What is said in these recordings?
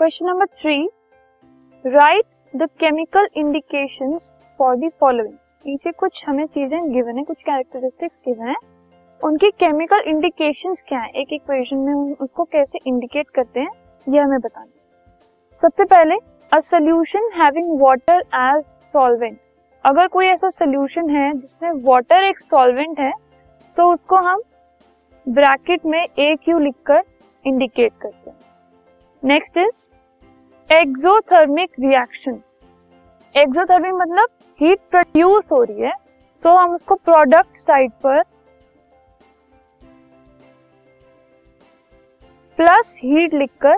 Question number three write the chemical indication for the following नीचे कुछ हमें चीज़ें गिवन है, कुछ कैरेक्टरिस्टिक्स गिवन है। उनकी केमिकल इंडिकेशन क्या है? एक इक्वेशन में हम उसको कैसे इंडिकेट करते हैं, यह हमें बताना सबसे पहले a solution having water as solvent अगर कोई ऐसा सोल्यूशन है जिसमें वाटर एक सॉल्वेंट है सो so उसको हम ब्रैकेट में ए क्यू लिखकर इंडिकेट करते हैं। Next is exothermic reaction exothermic मतलब हीट प्रोड्यूस हो रही है तो हम उसको प्रोडक्ट साइड पर प्लस हीट लिखकर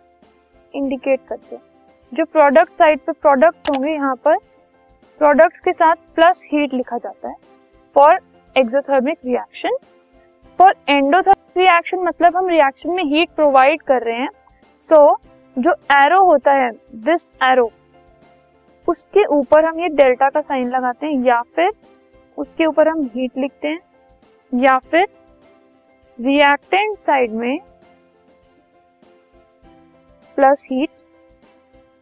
इंडिकेट करते हैं। जो प्रोडक्ट साइड पे प्रोडक्ट होंगे यहाँ पर प्रोडक्ट्स के साथ प्लस हीट लिखा जाता है for exothermic reaction for endothermic reaction मतलब हम रिएक्शन में हीट प्रोवाइड कर रहे हैं सो so, जो एरो होता है दिस एरो उसके ऊपर हम ये डेल्टा का साइन लगाते हैं, या फिर उसके ऊपर हम हीट लिखते हैं, या फिर रिएक्टेंट साइड में प्लस हीट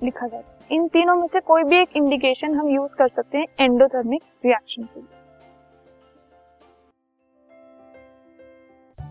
लिखा जाता है। इन तीनों में से कोई भी एक इंडिकेशन हम यूज़ कर सकते हैं एंडोथर्मिक रिएक्शन के लिए।